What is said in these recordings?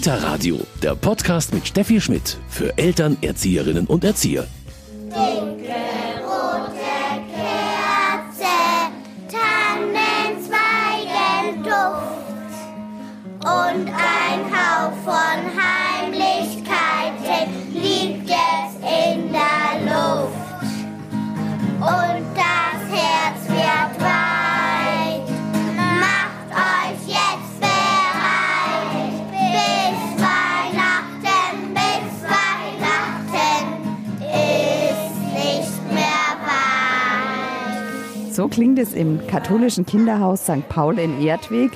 Kita Radio, der Podcast mit Steffi Schmidt für Eltern, Erzieherinnen und Erzieher. Dunkle rote Kerze, Tannenzweigen Duft und ein Hauch von So klingt es im katholischen Kinderhaus St. Paul in Erdweg.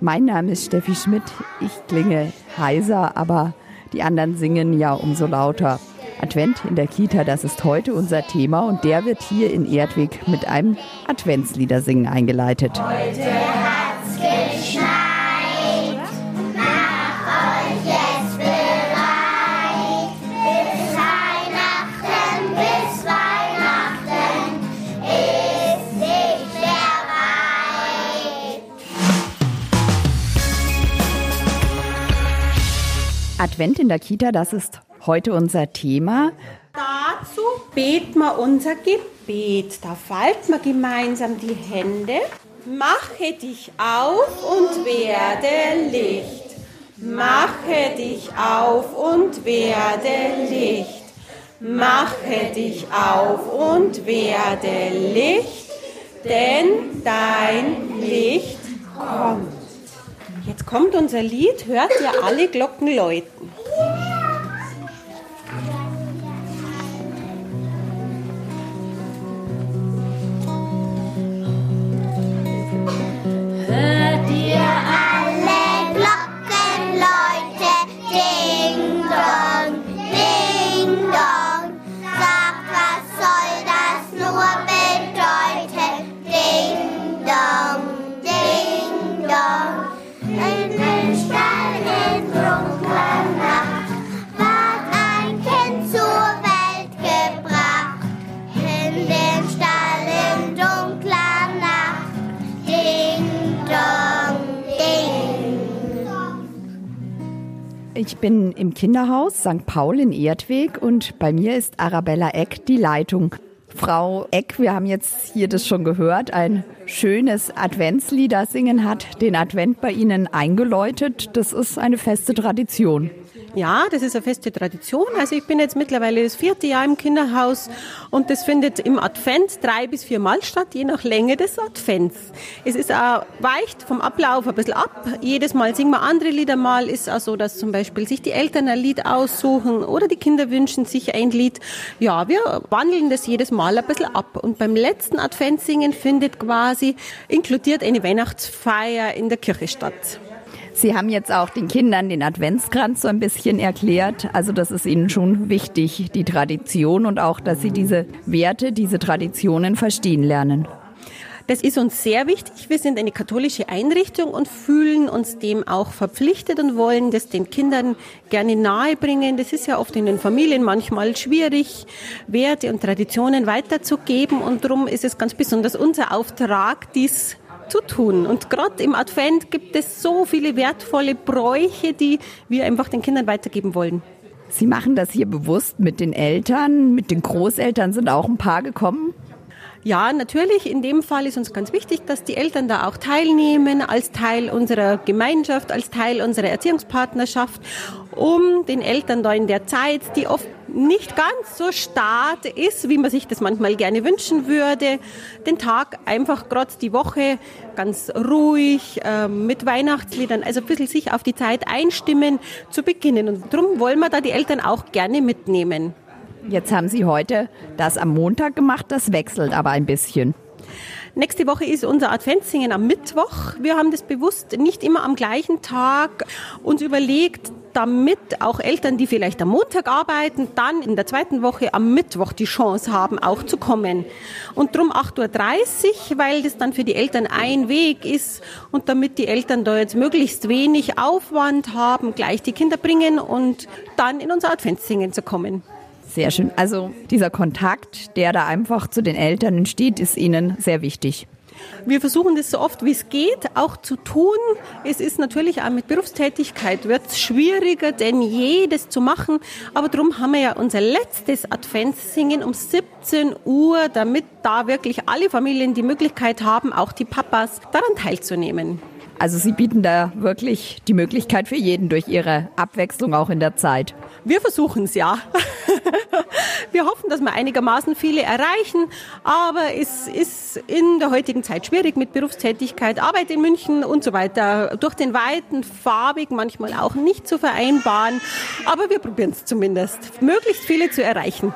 Mein Name ist Steffi Schmidt. Ich klinge heiser, aber die anderen singen ja umso lauter. Advent in der Kita, das ist heute unser Thema und der wird hier in Erdweg mit einem Adventsliedersingen eingeleitet. Hat's Advent in der Kita, das ist heute unser Thema. Dazu beten wir unser Gebet. Da falten wir gemeinsam die Hände. Mache dich auf und werde Licht. Mache dich auf und werde Licht. Mache dich auf und werde Licht, denn dein Licht kommt. Jetzt kommt unser Lied, hört ihr alle Glocken läuten. Ich bin im Kinderhaus St. Paul in Erdweg und bei mir ist Arabella Eck die Leitung. Frau Eck, wir haben jetzt hier das schon gehört, ein schönes Adventslieder singen hat den Advent bei Ihnen eingeläutet. Das ist eine feste Tradition. Ja, das ist eine feste Tradition. Also ich bin jetzt mittlerweile das vierte Jahr im Kinderhaus und das findet im Advent drei bis viermal statt, je nach Länge des Advents. Es ist auch, weicht vom Ablauf ein bisschen ab. Jedes Mal singen wir andere Lieder. Mal ist auch so, dass zum Beispiel sich die Eltern ein Lied aussuchen oder die Kinder wünschen sich ein Lied. Ja, wir wandeln das jedes Mal ein bisschen ab. Und beim letzten Adventssingen findet quasi inkludiert eine Weihnachtsfeier in der Kirche statt. Sie haben jetzt auch den Kindern den Adventskranz so ein bisschen erklärt. Also das ist Ihnen schon wichtig, die Tradition und auch, dass Sie diese Werte, diese Traditionen verstehen lernen. Das ist uns sehr wichtig. Wir sind eine katholische Einrichtung und fühlen uns dem auch verpflichtet und wollen das den Kindern gerne nahebringen. Das ist ja oft in den Familien manchmal schwierig, Werte und Traditionen weiterzugeben. Und darum ist es ganz besonders unser Auftrag, dies zu tun. Und gerade im Advent gibt es so viele wertvolle Bräuche, die wir einfach den Kindern weitergeben wollen. Sie machen das hier bewusst mit den Eltern, mit den Großeltern sind auch ein paar gekommen. Ja, natürlich. In dem Fall ist uns ganz wichtig, dass die Eltern da auch teilnehmen, als Teil unserer Gemeinschaft, als Teil unserer Erziehungspartnerschaft, um den Eltern da in der Zeit, die oft nicht ganz so start ist, wie man sich das manchmal gerne wünschen würde, den Tag einfach gerade die Woche ganz ruhig ähm, mit Weihnachtsliedern, also ein bisschen sich auf die Zeit einstimmen, zu beginnen. Und darum wollen wir da die Eltern auch gerne mitnehmen. Jetzt haben Sie heute das am Montag gemacht, das wechselt aber ein bisschen. Nächste Woche ist unser Adventssingen am Mittwoch. Wir haben das bewusst nicht immer am gleichen Tag uns überlegt, damit auch Eltern, die vielleicht am Montag arbeiten, dann in der zweiten Woche am Mittwoch die Chance haben, auch zu kommen. Und drum 8.30 Uhr, weil das dann für die Eltern ein Weg ist und damit die Eltern da jetzt möglichst wenig Aufwand haben, gleich die Kinder bringen und dann in unser Adventssingen zu kommen. Sehr schön. Also dieser Kontakt, der da einfach zu den Eltern entsteht, ist Ihnen sehr wichtig. Wir versuchen das so oft wie es geht auch zu tun. Es ist natürlich auch mit Berufstätigkeit wird es schwieriger denn je, das zu machen. Aber darum haben wir ja unser letztes Adventssingen um 17 Uhr, damit da wirklich alle Familien die Möglichkeit haben, auch die Papas daran teilzunehmen. Also Sie bieten da wirklich die Möglichkeit für jeden durch Ihre Abwechslung auch in der Zeit. Wir versuchen es ja. Wir hoffen, dass wir einigermaßen viele erreichen, aber es ist in der heutigen Zeit schwierig mit Berufstätigkeit, Arbeit in München und so weiter. Durch den weiten Farbig manchmal auch nicht zu vereinbaren, aber wir probieren es zumindest, möglichst viele zu erreichen.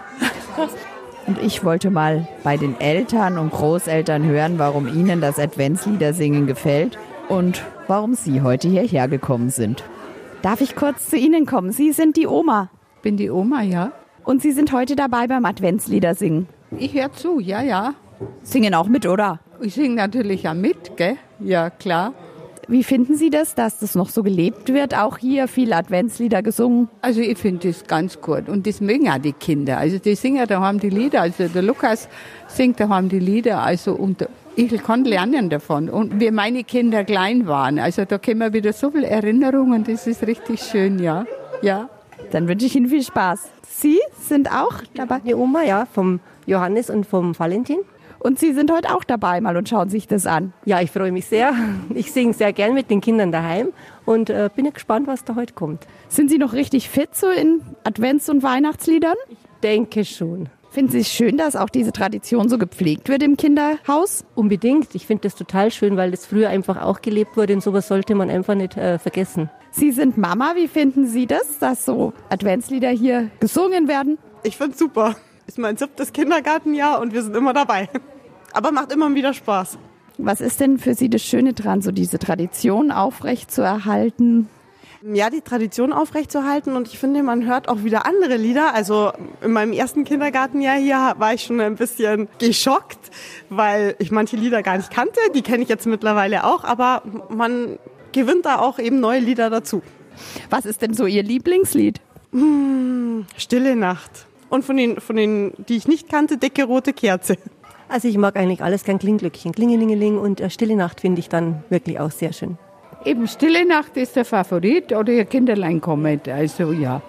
Und ich wollte mal bei den Eltern und Großeltern hören, warum ihnen das Adventsliedersingen gefällt und warum Sie heute hierher gekommen sind. Darf ich kurz zu Ihnen kommen? Sie sind die Oma. Bin die Oma, ja. Und Sie sind heute dabei beim Adventsliedersingen. Ich höre zu, ja, ja. Singen auch mit, oder? Ich singe natürlich auch mit, gell? Ja, klar. Wie finden Sie das, dass das noch so gelebt wird? Auch hier viele Adventslieder gesungen? Also ich finde das ganz gut. Und das mögen auch die Kinder. Also die singen daheim die Lieder. Also der Lukas singt daheim die Lieder. Also und ich kann lernen davon. Und wie meine Kinder klein waren. Also da kommen wieder so viele Erinnerungen. Das ist richtig schön, ja. Ja. Dann wünsche ich Ihnen viel Spaß. Sie sind auch dabei? Die Oma, ja, vom Johannes und vom Valentin. Und Sie sind heute auch dabei mal und schauen sich das an. Ja, ich freue mich sehr. Ich singe sehr gern mit den Kindern daheim und äh, bin gespannt, was da heute kommt. Sind Sie noch richtig fit so in Advents- und Weihnachtsliedern? Ich denke schon. Finden Sie es schön, dass auch diese Tradition so gepflegt wird im Kinderhaus? Unbedingt. Ich finde das total schön, weil das früher einfach auch gelebt wurde und sowas sollte man einfach nicht äh, vergessen. Sie sind Mama. Wie finden Sie das, dass so Adventslieder hier gesungen werden? Ich finde super. Ist mein siebtes Kindergartenjahr und wir sind immer dabei. Aber macht immer wieder Spaß. Was ist denn für Sie das Schöne dran, so diese Tradition aufrecht zu erhalten? Ja, die Tradition aufrechtzuerhalten und ich finde, man hört auch wieder andere Lieder. Also in meinem ersten Kindergartenjahr hier war ich schon ein bisschen geschockt, weil ich manche Lieder gar nicht kannte. Die kenne ich jetzt mittlerweile auch, aber man gewinnt da auch eben neue Lieder dazu. Was ist denn so Ihr Lieblingslied? Hm, Stille Nacht. Und von den, von den, die ich nicht kannte, Decke, rote Kerze. Also ich mag eigentlich alles gern Klinglöckchen, Klingelingeling und äh, Stille Nacht finde ich dann wirklich auch sehr schön. Eben Stille Nacht ist der Favorit oder ihr Kinderlein kommt, also ja.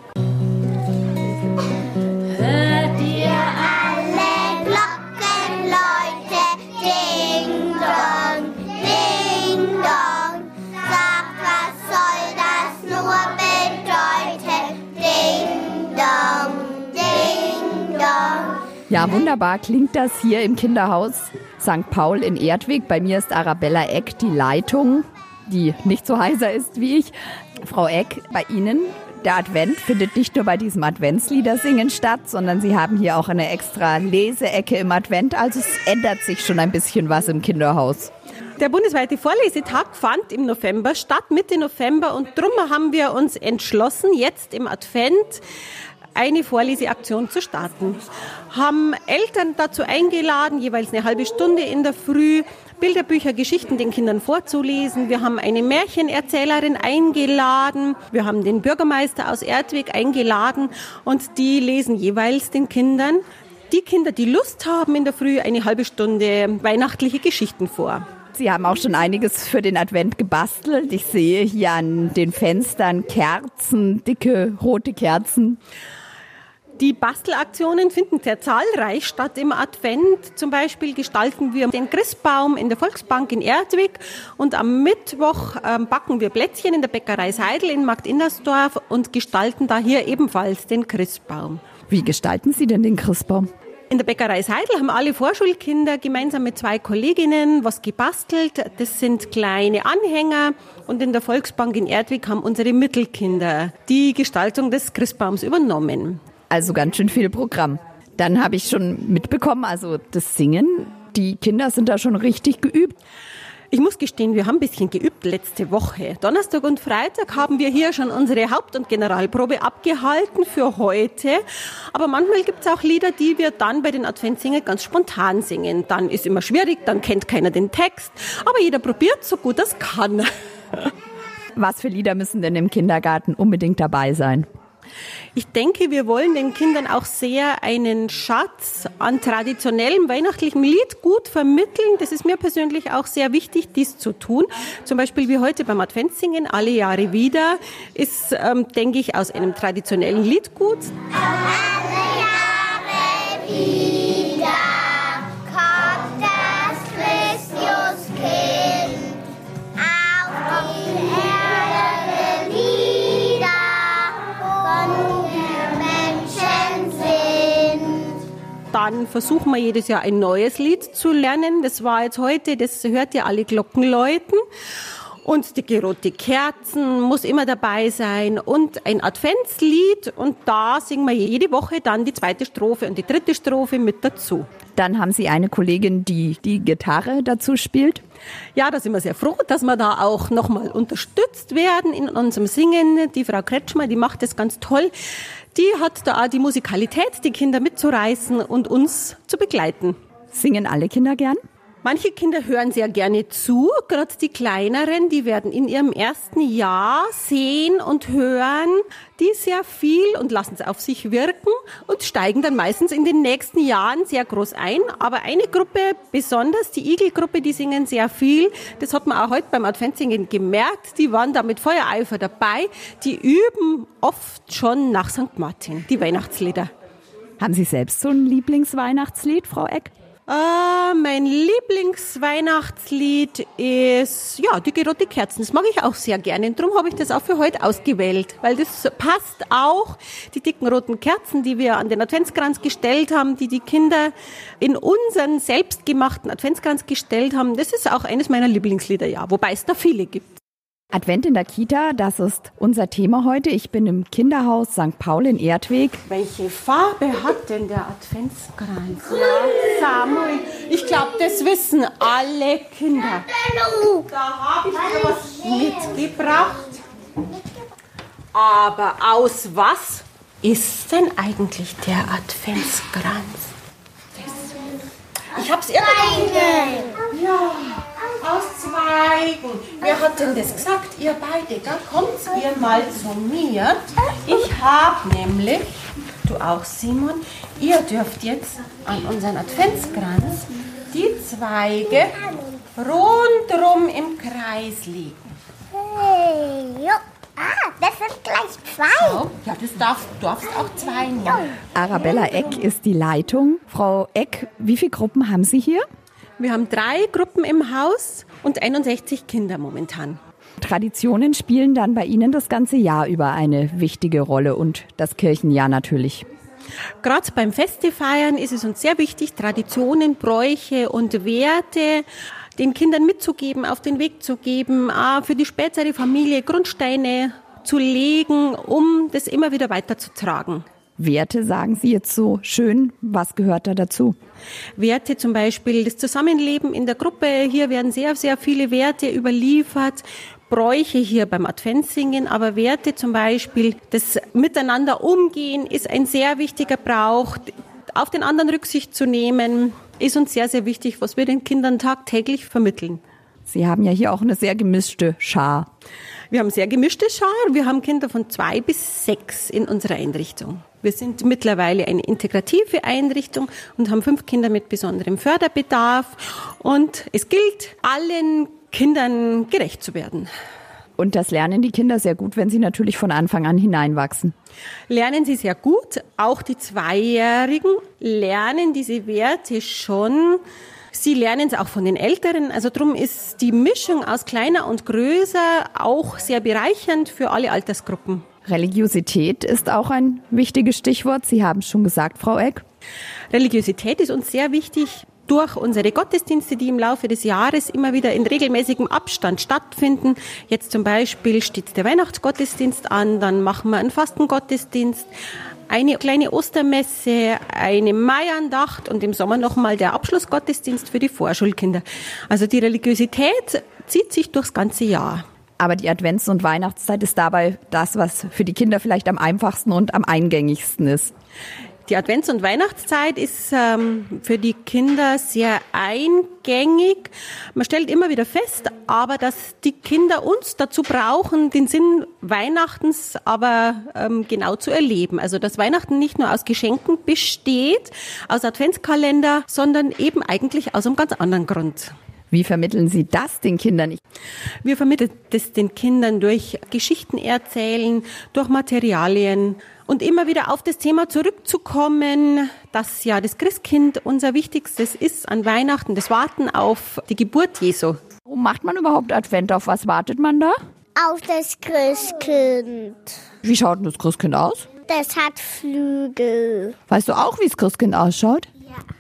Hört ihr alle Glocken, Leute, ding dong, ding dong. Sagt, was soll das nur bedeuten? Ding dong, ding dong. Ja, wunderbar klingt das hier im Kinderhaus St. Paul in Erdweg. Bei mir ist Arabella Eck die Leitung, die nicht so heiser ist wie ich. Frau Eck, bei Ihnen der Advent findet nicht nur bei diesem Adventsliedersingen statt, sondern Sie haben hier auch eine extra Leseecke im Advent. Also es ändert sich schon ein bisschen was im Kinderhaus. Der bundesweite Vorlesetag fand im November statt, Mitte November. Und darum haben wir uns entschlossen, jetzt im Advent eine Vorleseaktion zu starten. Haben Eltern dazu eingeladen, jeweils eine halbe Stunde in der Früh Bilderbücher, Geschichten den Kindern vorzulesen. Wir haben eine Märchenerzählerin eingeladen. Wir haben den Bürgermeister aus Erdweg eingeladen und die lesen jeweils den Kindern, die Kinder, die Lust haben, in der Früh eine halbe Stunde weihnachtliche Geschichten vor. Sie haben auch schon einiges für den Advent gebastelt. Ich sehe hier an den Fenstern Kerzen, dicke rote Kerzen. Die Bastelaktionen finden sehr zahlreich statt im Advent. Zum Beispiel gestalten wir den Christbaum in der Volksbank in Erdwig und am Mittwoch ähm, backen wir Plätzchen in der Bäckerei Seidel in Marktinnersdorf und gestalten da hier ebenfalls den Christbaum. Wie gestalten Sie denn den Christbaum? In der Bäckerei Seidel haben alle Vorschulkinder gemeinsam mit zwei Kolleginnen was gebastelt. Das sind kleine Anhänger. Und in der Volksbank in Erdwig haben unsere Mittelkinder die Gestaltung des Christbaums übernommen. Also ganz schön viel Programm. Dann habe ich schon mitbekommen, also das Singen, die Kinder sind da schon richtig geübt. Ich muss gestehen, wir haben ein bisschen geübt letzte Woche. Donnerstag und Freitag haben wir hier schon unsere Haupt- und Generalprobe abgehalten für heute. Aber manchmal gibt es auch Lieder, die wir dann bei den Adventssingen ganz spontan singen. Dann ist immer schwierig, dann kennt keiner den Text. Aber jeder probiert so gut es kann. Was für Lieder müssen denn im Kindergarten unbedingt dabei sein? Ich denke, wir wollen den Kindern auch sehr einen Schatz an traditionellem weihnachtlichem Lied gut vermitteln. Das ist mir persönlich auch sehr wichtig, dies zu tun. Zum Beispiel wie heute beim Adventssingen, alle Jahre wieder, ist, ähm, denke ich, aus einem traditionellen Lied gut. Alle Jahre wieder Dann versuchen wir jedes Jahr ein neues Lied zu lernen. Das war jetzt heute, das hört ihr alle Glocken läuten. Und die gerote Kerzen muss immer dabei sein und ein Adventslied und da singen wir jede Woche dann die zweite Strophe und die dritte Strophe mit dazu. Dann haben Sie eine Kollegin, die die Gitarre dazu spielt. Ja, da sind wir sehr froh, dass wir da auch nochmal unterstützt werden in unserem Singen. Die Frau Kretschmer, die macht das ganz toll. Die hat da auch die Musikalität, die Kinder mitzureißen und uns zu begleiten. Singen alle Kinder gern? Manche Kinder hören sehr gerne zu, gerade die kleineren, die werden in ihrem ersten Jahr sehen und hören die sehr viel und lassen es auf sich wirken und steigen dann meistens in den nächsten Jahren sehr groß ein. Aber eine Gruppe, besonders die Igelgruppe, die singen sehr viel. Das hat man auch heute beim Adventssingen gemerkt. Die waren da mit Feuereifer dabei. Die üben oft schon nach St. Martin, die Weihnachtslieder. Haben Sie selbst so ein Lieblingsweihnachtslied, Frau Eck? Ah, mein Lieblingsweihnachtslied ist, ja, die gerote Kerzen. Das mag ich auch sehr gerne. Und darum habe ich das auch für heute ausgewählt, weil das passt auch. Die dicken roten Kerzen, die wir an den Adventskranz gestellt haben, die die Kinder in unseren selbstgemachten Adventskranz gestellt haben, das ist auch eines meiner Lieblingslieder, ja. Wobei es da viele gibt. Advent in der Kita, das ist unser Thema heute. Ich bin im Kinderhaus St. Paul in Erdweg. Welche Farbe hat denn der Adventskranz? Ja, Samuel, ich glaube, das wissen alle Kinder. Da habe ich dir was mitgebracht. Aber aus was ist denn eigentlich der Adventskranz? Ich habe es irgendwo. Zweigen. Wer hat denn das gesagt? Ihr beide. Dann kommt ihr mal zu mir. Ich habe nämlich, du auch Simon, ihr dürft jetzt an unseren Adventskranz die Zweige rundrum im Kreis legen. Hey, jo. Ah, das sind gleich zwei. So, ja, das darfst, du darfst auch zwei nehmen. Arabella Eck ist die Leitung. Frau Eck, wie viele Gruppen haben Sie hier? Wir haben drei Gruppen im Haus und 61 Kinder momentan. Traditionen spielen dann bei Ihnen das ganze Jahr über eine wichtige Rolle und das Kirchenjahr natürlich. Gerade beim Festefeiern ist es uns sehr wichtig, Traditionen, Bräuche und Werte den Kindern mitzugeben, auf den Weg zu geben, für die spätere Familie Grundsteine zu legen, um das immer wieder weiterzutragen. Werte sagen Sie jetzt so schön. Was gehört da dazu? Werte zum Beispiel, das Zusammenleben in der Gruppe. Hier werden sehr, sehr viele Werte überliefert. Bräuche hier beim Adventssingen, aber Werte zum Beispiel, das Miteinander umgehen ist ein sehr wichtiger Brauch. Auf den anderen Rücksicht zu nehmen, ist uns sehr, sehr wichtig, was wir den Kindern tagtäglich vermitteln. Sie haben ja hier auch eine sehr gemischte Schar. Wir haben sehr gemischte Schar. Wir haben Kinder von zwei bis sechs in unserer Einrichtung. Wir sind mittlerweile eine integrative Einrichtung und haben fünf Kinder mit besonderem Förderbedarf. Und es gilt, allen Kindern gerecht zu werden. Und das lernen die Kinder sehr gut, wenn sie natürlich von Anfang an hineinwachsen. Lernen sie sehr gut. Auch die Zweijährigen lernen diese Werte schon. Sie lernen es auch von den Älteren. Also drum ist die Mischung aus kleiner und größer auch sehr bereichernd für alle Altersgruppen. Religiosität ist auch ein wichtiges Stichwort. Sie haben es schon gesagt, Frau Eck. Religiosität ist uns sehr wichtig durch unsere Gottesdienste, die im Laufe des Jahres immer wieder in regelmäßigem Abstand stattfinden. Jetzt zum Beispiel steht der Weihnachtsgottesdienst an, dann machen wir einen Fastengottesdienst, eine kleine Ostermesse, eine Maiandacht und im Sommer nochmal der Abschlussgottesdienst für die Vorschulkinder. Also die Religiosität zieht sich durchs ganze Jahr. Aber die Advents- und Weihnachtszeit ist dabei das, was für die Kinder vielleicht am einfachsten und am eingängigsten ist. Die Advents- und Weihnachtszeit ist ähm, für die Kinder sehr eingängig. Man stellt immer wieder fest, aber dass die Kinder uns dazu brauchen, den Sinn Weihnachtens aber ähm, genau zu erleben. Also dass Weihnachten nicht nur aus Geschenken besteht, aus Adventskalender, sondern eben eigentlich aus einem ganz anderen Grund. Wie vermitteln Sie das den Kindern? Wir vermitteln das den Kindern durch Geschichten erzählen, durch Materialien und immer wieder auf das Thema zurückzukommen, dass ja das Christkind unser Wichtigstes ist an Weihnachten, das Warten auf die Geburt Jesu. Warum macht man überhaupt Advent? Auf was wartet man da? Auf das Christkind. Wie schaut denn das Christkind aus? Das hat Flügel. Weißt du auch, wie das Christkind ausschaut?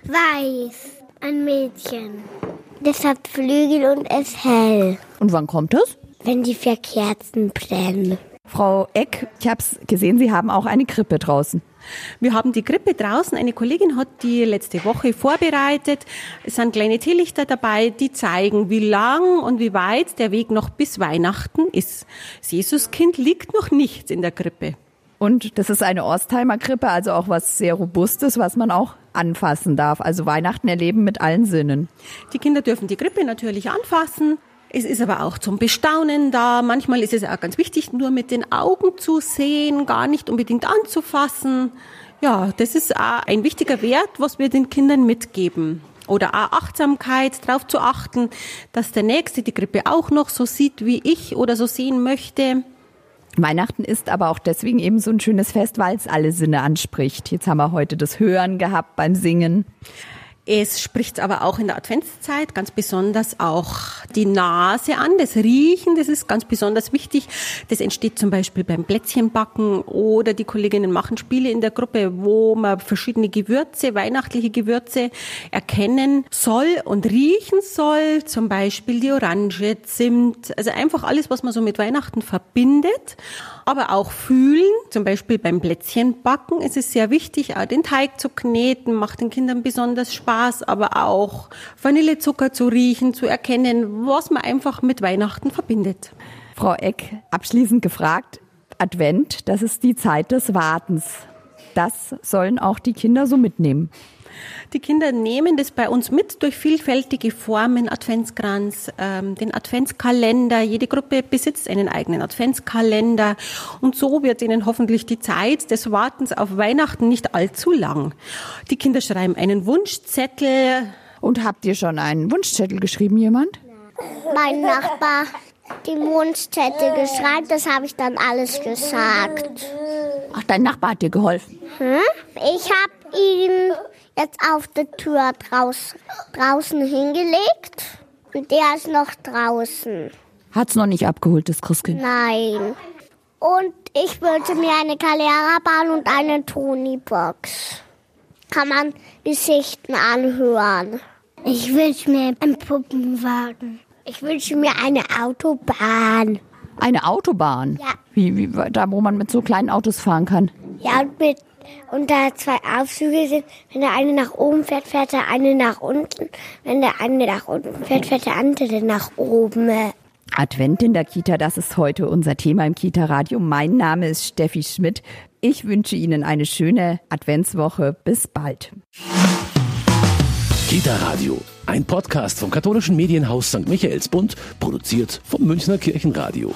Weiß. Ein Mädchen. Das hat Flügel und ist hell. Und wann kommt es? Wenn die vier Kerzen brennen. Frau Eck, ich habe gesehen, Sie haben auch eine Krippe draußen. Wir haben die Krippe draußen. Eine Kollegin hat die letzte Woche vorbereitet. Es sind kleine Teelichter dabei, die zeigen, wie lang und wie weit der Weg noch bis Weihnachten ist. Das Jesuskind liegt noch nicht in der Krippe. Und das ist eine Orstheimer Krippe, also auch was sehr Robustes, was man auch anfassen darf. Also Weihnachten erleben mit allen Sinnen. Die Kinder dürfen die Krippe natürlich anfassen. Es ist aber auch zum Bestaunen da. Manchmal ist es auch ganz wichtig, nur mit den Augen zu sehen, gar nicht unbedingt anzufassen. Ja, das ist auch ein wichtiger Wert, was wir den Kindern mitgeben. Oder auch Achtsamkeit, darauf zu achten, dass der Nächste die Krippe auch noch so sieht, wie ich oder so sehen möchte. Weihnachten ist aber auch deswegen eben so ein schönes Fest, weil es alle Sinne anspricht. Jetzt haben wir heute das Hören gehabt beim Singen. Es spricht aber auch in der Adventszeit ganz besonders auch die Nase an, das Riechen, das ist ganz besonders wichtig. Das entsteht zum Beispiel beim Plätzchenbacken oder die Kolleginnen machen Spiele in der Gruppe, wo man verschiedene Gewürze, weihnachtliche Gewürze erkennen soll und riechen soll. Zum Beispiel die Orange, Zimt, also einfach alles, was man so mit Weihnachten verbindet. Aber auch fühlen, zum Beispiel beim Plätzchenbacken ist es sehr wichtig, auch den Teig zu kneten, macht den Kindern besonders Spaß, aber auch Vanillezucker zu riechen, zu erkennen, was man einfach mit Weihnachten verbindet. Frau Eck, abschließend gefragt, Advent, das ist die Zeit des Wartens. Das sollen auch die Kinder so mitnehmen. Die Kinder nehmen das bei uns mit durch vielfältige Formen, Adventskranz, ähm, den Adventskalender. Jede Gruppe besitzt einen eigenen Adventskalender und so wird ihnen hoffentlich die Zeit des Wartens auf Weihnachten nicht allzu lang. Die Kinder schreiben einen Wunschzettel. Und habt ihr schon einen Wunschzettel geschrieben, jemand? Mein Nachbar die Wunschzettel geschrieben, das habe ich dann alles gesagt. Ach, dein Nachbar hat dir geholfen. Hm? Ich habe ihn jetzt auf der Tür draus, draußen hingelegt und der ist noch draußen. Hat's noch nicht abgeholt, das Christkind? Nein. Und ich wollte mir eine Calera bauen und eine Tony-Box. Kann man Geschichten anhören. Ich wünsche mir einen Puppenwagen. Ich wünsche mir eine Autobahn. Eine Autobahn? Ja. Wie, wie, da, wo man mit so kleinen Autos fahren kann? Ja, und, mit, und da zwei Aufzüge sind, wenn der eine nach oben fährt, fährt der eine nach unten. Wenn der eine nach unten fährt, fährt der andere nach oben. Advent in der Kita, das ist heute unser Thema im Kita-Radio. Mein Name ist Steffi Schmidt. Ich wünsche Ihnen eine schöne Adventswoche. Bis bald. Kita Radio, ein Podcast vom katholischen Medienhaus St. Michaelsbund, produziert vom Münchner Kirchenradio.